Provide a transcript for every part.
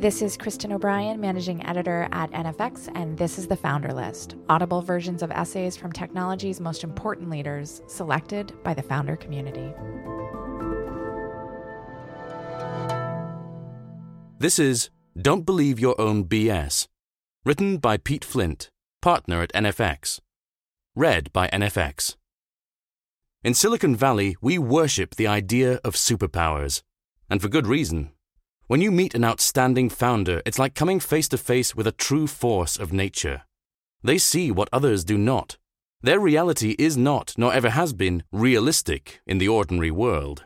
This is Kristen O'Brien, managing editor at NFX, and this is the Founder List audible versions of essays from technology's most important leaders, selected by the founder community. This is Don't Believe Your Own BS, written by Pete Flint, partner at NFX. Read by NFX. In Silicon Valley, we worship the idea of superpowers, and for good reason. When you meet an outstanding founder, it's like coming face to face with a true force of nature. They see what others do not. Their reality is not, nor ever has been, realistic in the ordinary world.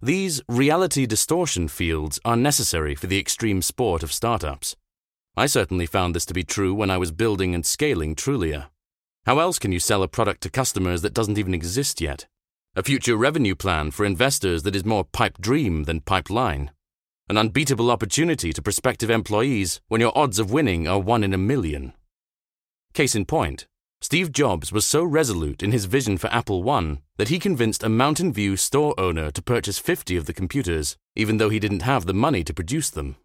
These reality distortion fields are necessary for the extreme sport of startups. I certainly found this to be true when I was building and scaling Trulia. How else can you sell a product to customers that doesn't even exist yet? A future revenue plan for investors that is more pipe dream than pipeline? an unbeatable opportunity to prospective employees when your odds of winning are one in a million. Case in point, Steve Jobs was so resolute in his vision for Apple One that he convinced a Mountain View store owner to purchase 50 of the computers, even though he didn't have the money to produce them.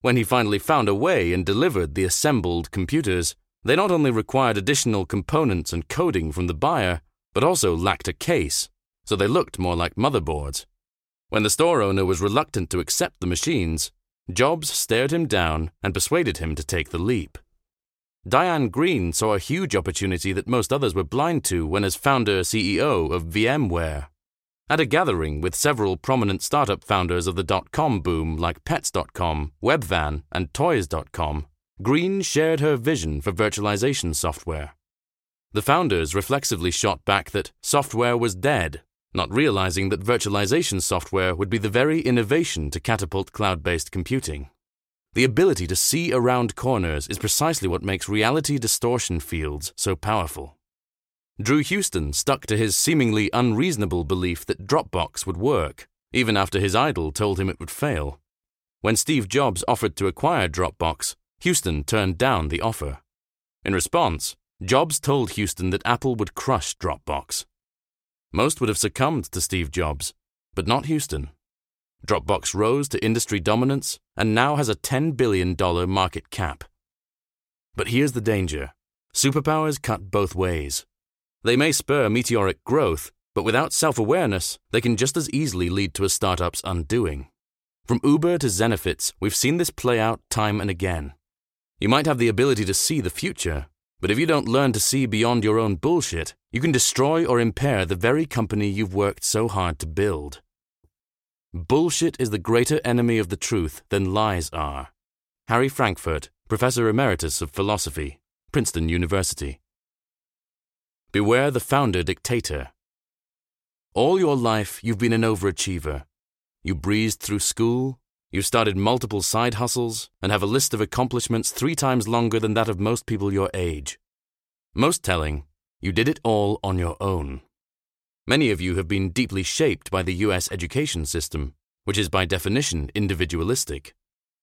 When he finally found a way and delivered the assembled computers, they not only required additional components and coding from the buyer, but also lacked a case, so they looked more like motherboards. When the store owner was reluctant to accept the machines, Jobs stared him down and persuaded him to take the leap. Diane Greene saw a huge opportunity that most others were blind to when, as founder CEO of VMware, at a gathering with several prominent startup founders of the dot com boom like Pets.com, Webvan, and Toys.com, Greene shared her vision for virtualization software. The founders reflexively shot back that software was dead not realizing that virtualization software would be the very innovation to catapult cloud based computing. The ability to see around corners is precisely what makes reality distortion fields so powerful. Drew Houston stuck to his seemingly unreasonable belief that Dropbox would work, even after his idol told him it would fail. When Steve Jobs offered to acquire Dropbox, Houston turned down the offer. In response, Jobs told Houston that Apple would crush Dropbox. Most would have succumbed to Steve Jobs, but not Houston. Dropbox rose to industry dominance and now has a $10 billion market cap. But here's the danger superpowers cut both ways. They may spur meteoric growth, but without self awareness, they can just as easily lead to a startup's undoing. From Uber to Zenefits, we've seen this play out time and again. You might have the ability to see the future, but if you don't learn to see beyond your own bullshit, you can destroy or impair the very company you've worked so hard to build. Bullshit is the greater enemy of the truth than lies are. Harry Frankfurt, Professor Emeritus of Philosophy, Princeton University. Beware the founder dictator. All your life, you've been an overachiever. You breezed through school, you started multiple side hustles and have a list of accomplishments three times longer than that of most people your age. Most telling, you did it all on your own. Many of you have been deeply shaped by the US education system, which is by definition individualistic.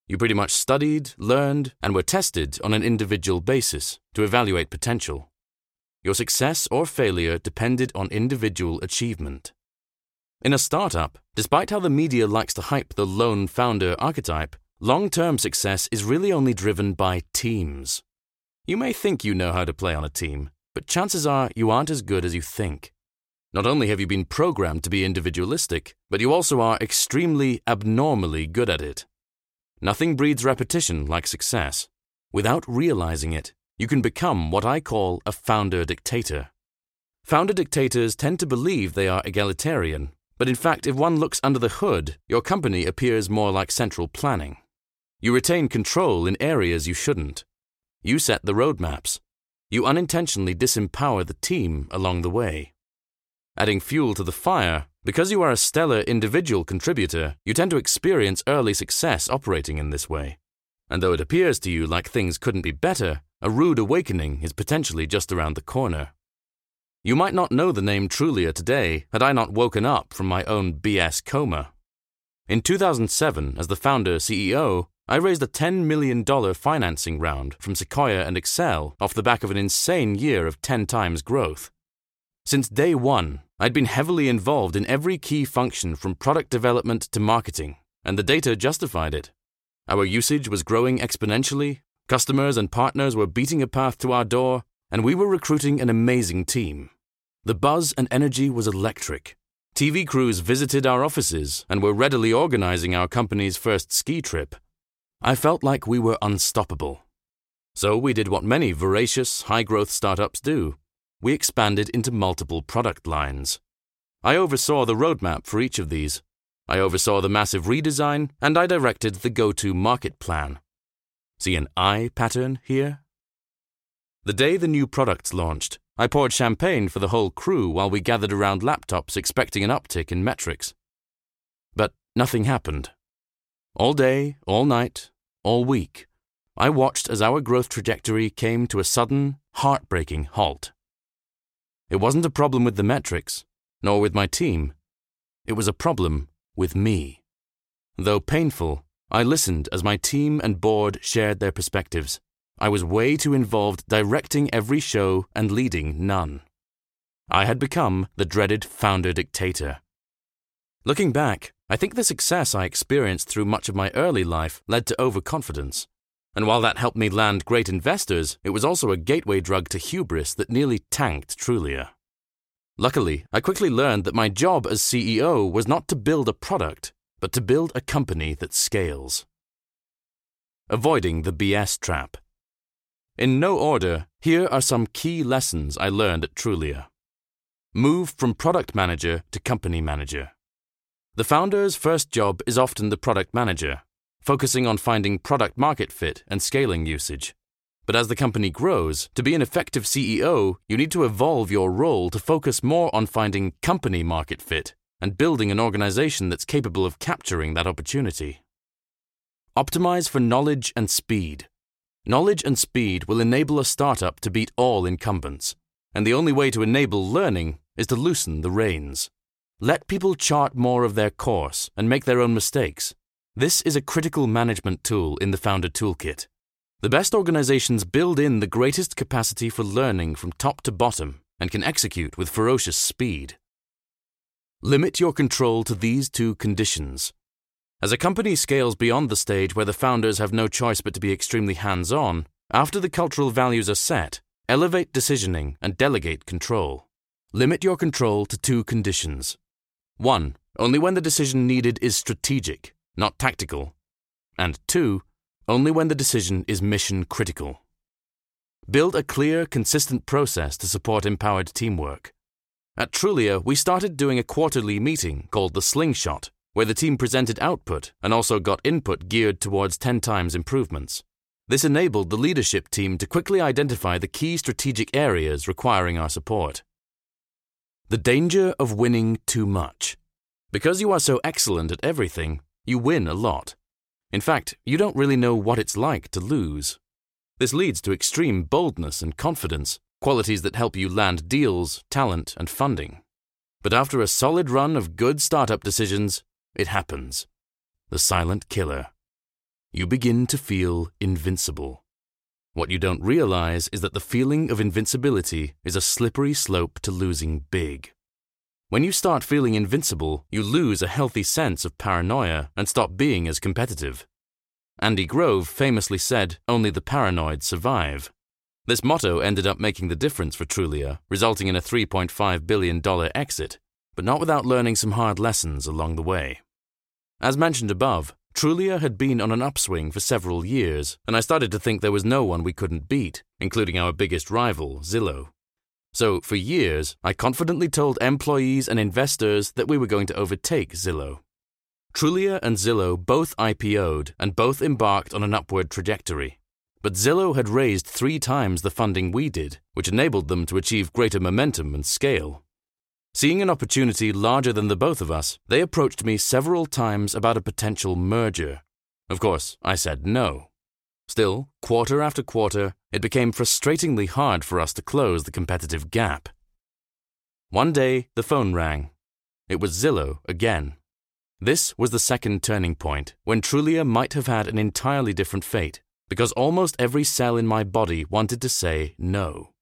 You pretty much studied, learned, and were tested on an individual basis to evaluate potential. Your success or failure depended on individual achievement. In a startup, despite how the media likes to hype the lone founder archetype, long term success is really only driven by teams. You may think you know how to play on a team, but chances are you aren't as good as you think. Not only have you been programmed to be individualistic, but you also are extremely abnormally good at it. Nothing breeds repetition like success. Without realizing it, you can become what I call a founder dictator. Founder dictators tend to believe they are egalitarian but in fact, if one looks under the hood, your company appears more like central planning. You retain control in areas you shouldn't. You set the roadmaps. You unintentionally disempower the team along the way. Adding fuel to the fire, because you are a stellar individual contributor, you tend to experience early success operating in this way. And though it appears to you like things couldn't be better, a rude awakening is potentially just around the corner. You might not know the name Trulia today had I not woken up from my own BS coma. In 2007, as the founder CEO, I raised a $10 million financing round from Sequoia and Accel off the back of an insane year of 10 times growth. Since day one, I'd been heavily involved in every key function from product development to marketing, and the data justified it. Our usage was growing exponentially, customers and partners were beating a path to our door, and we were recruiting an amazing team. The buzz and energy was electric. TV crews visited our offices and were readily organizing our company's first ski trip. I felt like we were unstoppable. So we did what many voracious, high growth startups do we expanded into multiple product lines. I oversaw the roadmap for each of these. I oversaw the massive redesign, and I directed the go to market plan. See an I pattern here? The day the new products launched, I poured champagne for the whole crew while we gathered around laptops expecting an uptick in metrics. But nothing happened. All day, all night, all week, I watched as our growth trajectory came to a sudden, heartbreaking halt. It wasn't a problem with the metrics, nor with my team. It was a problem with me. Though painful, I listened as my team and board shared their perspectives. I was way too involved directing every show and leading none. I had become the dreaded founder dictator. Looking back, I think the success I experienced through much of my early life led to overconfidence. And while that helped me land great investors, it was also a gateway drug to hubris that nearly tanked Trulia. Luckily, I quickly learned that my job as CEO was not to build a product, but to build a company that scales. Avoiding the BS trap. In no order, here are some key lessons I learned at Trulia. Move from product manager to company manager. The founder's first job is often the product manager, focusing on finding product market fit and scaling usage. But as the company grows, to be an effective CEO, you need to evolve your role to focus more on finding company market fit and building an organization that's capable of capturing that opportunity. Optimize for knowledge and speed. Knowledge and speed will enable a startup to beat all incumbents, and the only way to enable learning is to loosen the reins. Let people chart more of their course and make their own mistakes. This is a critical management tool in the Founder Toolkit. The best organizations build in the greatest capacity for learning from top to bottom and can execute with ferocious speed. Limit your control to these two conditions as a company scales beyond the stage where the founders have no choice but to be extremely hands on, after the cultural values are set, elevate decisioning and delegate control. Limit your control to two conditions. One, only when the decision needed is strategic, not tactical. And two, only when the decision is mission critical. Build a clear, consistent process to support empowered teamwork. At Trulia, we started doing a quarterly meeting called the Slingshot where the team presented output and also got input geared towards 10 times improvements. This enabled the leadership team to quickly identify the key strategic areas requiring our support. The danger of winning too much. Because you are so excellent at everything, you win a lot. In fact, you don't really know what it's like to lose. This leads to extreme boldness and confidence, qualities that help you land deals, talent, and funding. But after a solid run of good startup decisions, it happens. The silent killer. You begin to feel invincible. What you don't realize is that the feeling of invincibility is a slippery slope to losing big. When you start feeling invincible, you lose a healthy sense of paranoia and stop being as competitive. Andy Grove famously said, Only the paranoid survive. This motto ended up making the difference for Trulia, resulting in a $3.5 billion exit, but not without learning some hard lessons along the way. As mentioned above, Trulia had been on an upswing for several years, and I started to think there was no one we couldn't beat, including our biggest rival, Zillow. So, for years, I confidently told employees and investors that we were going to overtake Zillow. Trulia and Zillow both IPO'd and both embarked on an upward trajectory. But Zillow had raised three times the funding we did, which enabled them to achieve greater momentum and scale. Seeing an opportunity larger than the both of us, they approached me several times about a potential merger. Of course, I said no. Still, quarter after quarter, it became frustratingly hard for us to close the competitive gap. One day, the phone rang. It was Zillow again. This was the second turning point, when Trulia might have had an entirely different fate, because almost every cell in my body wanted to say no.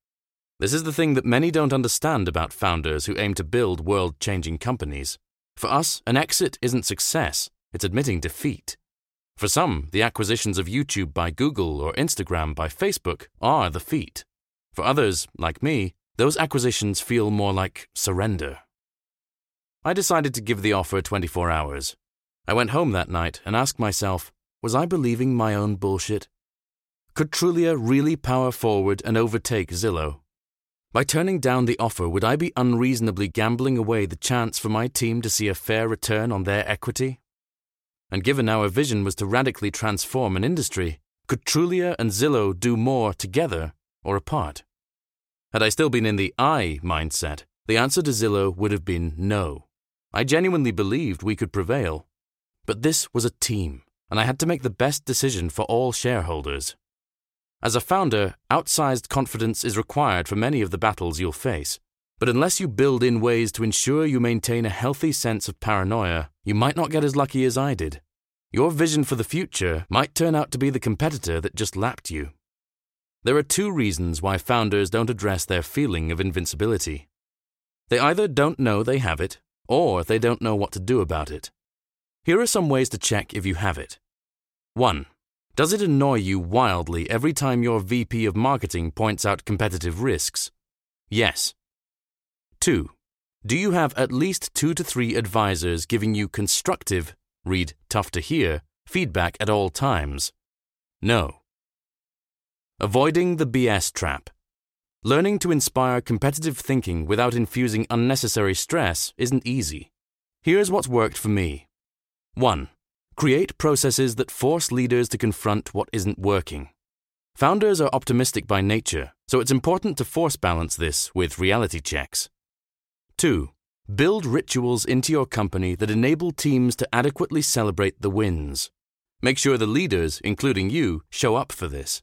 This is the thing that many don't understand about founders who aim to build world changing companies. For us, an exit isn't success, it's admitting defeat. For some, the acquisitions of YouTube by Google or Instagram by Facebook are the feat. For others, like me, those acquisitions feel more like surrender. I decided to give the offer 24 hours. I went home that night and asked myself, was I believing my own bullshit? Could Trulia really power forward and overtake Zillow? By turning down the offer, would I be unreasonably gambling away the chance for my team to see a fair return on their equity? And given our vision was to radically transform an industry, could Trulia and Zillow do more together or apart? Had I still been in the I mindset, the answer to Zillow would have been no. I genuinely believed we could prevail. But this was a team, and I had to make the best decision for all shareholders. As a founder, outsized confidence is required for many of the battles you'll face. But unless you build in ways to ensure you maintain a healthy sense of paranoia, you might not get as lucky as I did. Your vision for the future might turn out to be the competitor that just lapped you. There are two reasons why founders don't address their feeling of invincibility. They either don't know they have it, or they don't know what to do about it. Here are some ways to check if you have it. 1. Does it annoy you wildly every time your VP of marketing points out competitive risks? Yes. 2. Do you have at least two to three advisors giving you constructive, read tough to hear, feedback at all times? No. Avoiding the BS trap. Learning to inspire competitive thinking without infusing unnecessary stress isn't easy. Here's what's worked for me 1. Create processes that force leaders to confront what isn't working. Founders are optimistic by nature, so it's important to force balance this with reality checks. 2. Build rituals into your company that enable teams to adequately celebrate the wins. Make sure the leaders, including you, show up for this.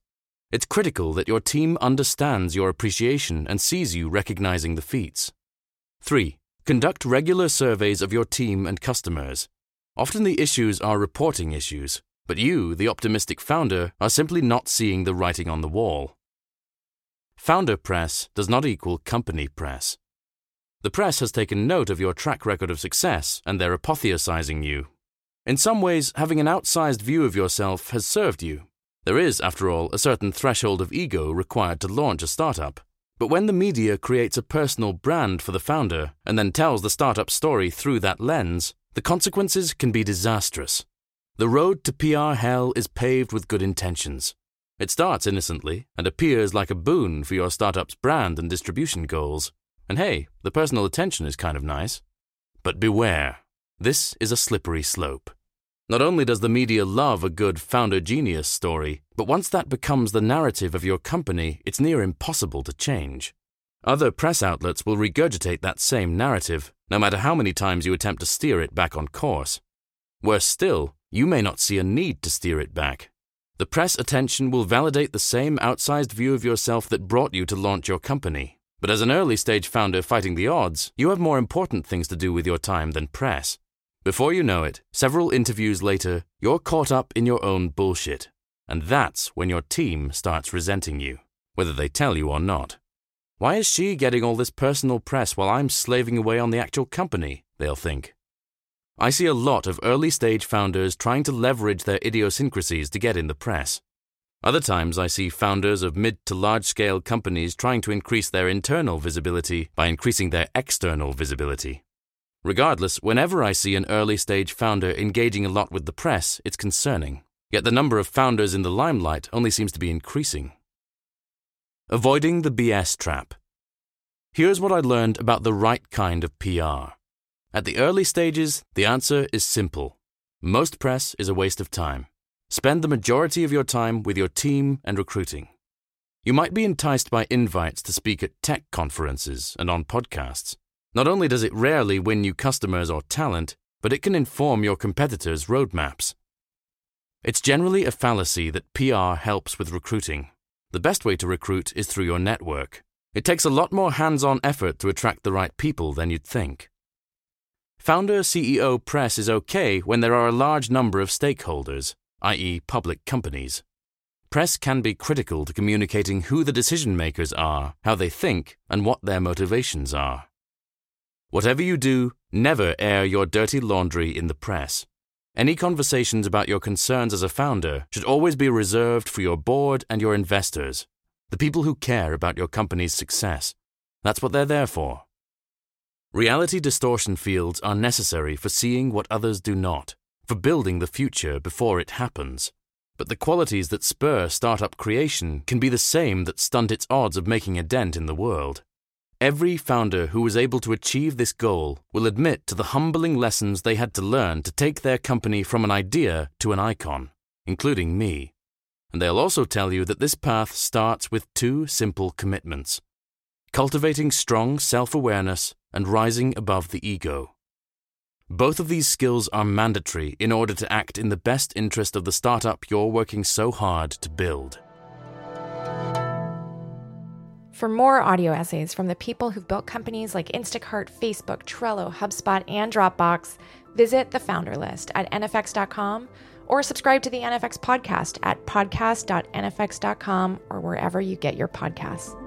It's critical that your team understands your appreciation and sees you recognizing the feats. 3. Conduct regular surveys of your team and customers. Often the issues are reporting issues, but you, the optimistic founder, are simply not seeing the writing on the wall. Founder press does not equal company press. The press has taken note of your track record of success and they're apotheosizing you. In some ways, having an outsized view of yourself has served you. There is, after all, a certain threshold of ego required to launch a startup. But when the media creates a personal brand for the founder and then tells the startup story through that lens, the consequences can be disastrous. The road to PR hell is paved with good intentions. It starts innocently and appears like a boon for your startup's brand and distribution goals. And hey, the personal attention is kind of nice. But beware, this is a slippery slope. Not only does the media love a good founder genius story, but once that becomes the narrative of your company, it's near impossible to change. Other press outlets will regurgitate that same narrative, no matter how many times you attempt to steer it back on course. Worse still, you may not see a need to steer it back. The press attention will validate the same outsized view of yourself that brought you to launch your company. But as an early stage founder fighting the odds, you have more important things to do with your time than press. Before you know it, several interviews later, you're caught up in your own bullshit. And that's when your team starts resenting you, whether they tell you or not. Why is she getting all this personal press while I'm slaving away on the actual company? They'll think. I see a lot of early stage founders trying to leverage their idiosyncrasies to get in the press. Other times, I see founders of mid to large scale companies trying to increase their internal visibility by increasing their external visibility. Regardless, whenever I see an early stage founder engaging a lot with the press, it's concerning. Yet the number of founders in the limelight only seems to be increasing. Avoiding the BS trap. Here's what I learned about the right kind of PR. At the early stages, the answer is simple. Most press is a waste of time. Spend the majority of your time with your team and recruiting. You might be enticed by invites to speak at tech conferences and on podcasts. Not only does it rarely win you customers or talent, but it can inform your competitors' roadmaps. It's generally a fallacy that PR helps with recruiting. The best way to recruit is through your network. It takes a lot more hands on effort to attract the right people than you'd think. Founder CEO press is okay when there are a large number of stakeholders, i.e., public companies. Press can be critical to communicating who the decision makers are, how they think, and what their motivations are. Whatever you do, never air your dirty laundry in the press. Any conversations about your concerns as a founder should always be reserved for your board and your investors, the people who care about your company's success. That's what they're there for. Reality distortion fields are necessary for seeing what others do not, for building the future before it happens. But the qualities that spur startup creation can be the same that stunt its odds of making a dent in the world. Every founder who was able to achieve this goal will admit to the humbling lessons they had to learn to take their company from an idea to an icon, including me. And they'll also tell you that this path starts with two simple commitments cultivating strong self awareness and rising above the ego. Both of these skills are mandatory in order to act in the best interest of the startup you're working so hard to build. For more audio essays from the people who've built companies like Instacart, Facebook, Trello, HubSpot, and Dropbox, visit the founder list at nfx.com or subscribe to the NFX podcast at podcast.nfx.com or wherever you get your podcasts.